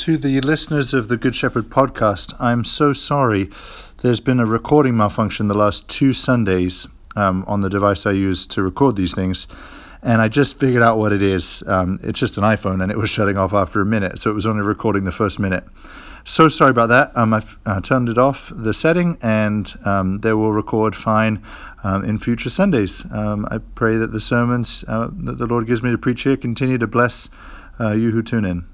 To the listeners of the Good Shepherd podcast, I'm so sorry. There's been a recording malfunction the last two Sundays um, on the device I use to record these things, and I just figured out what it is. Um, it's just an iPhone, and it was shutting off after a minute, so it was only recording the first minute. So sorry about that. Um, I've uh, turned it off, the setting, and um, they will record fine um, in future Sundays. Um, I pray that the sermons uh, that the Lord gives me to preach here continue to bless uh, you who tune in.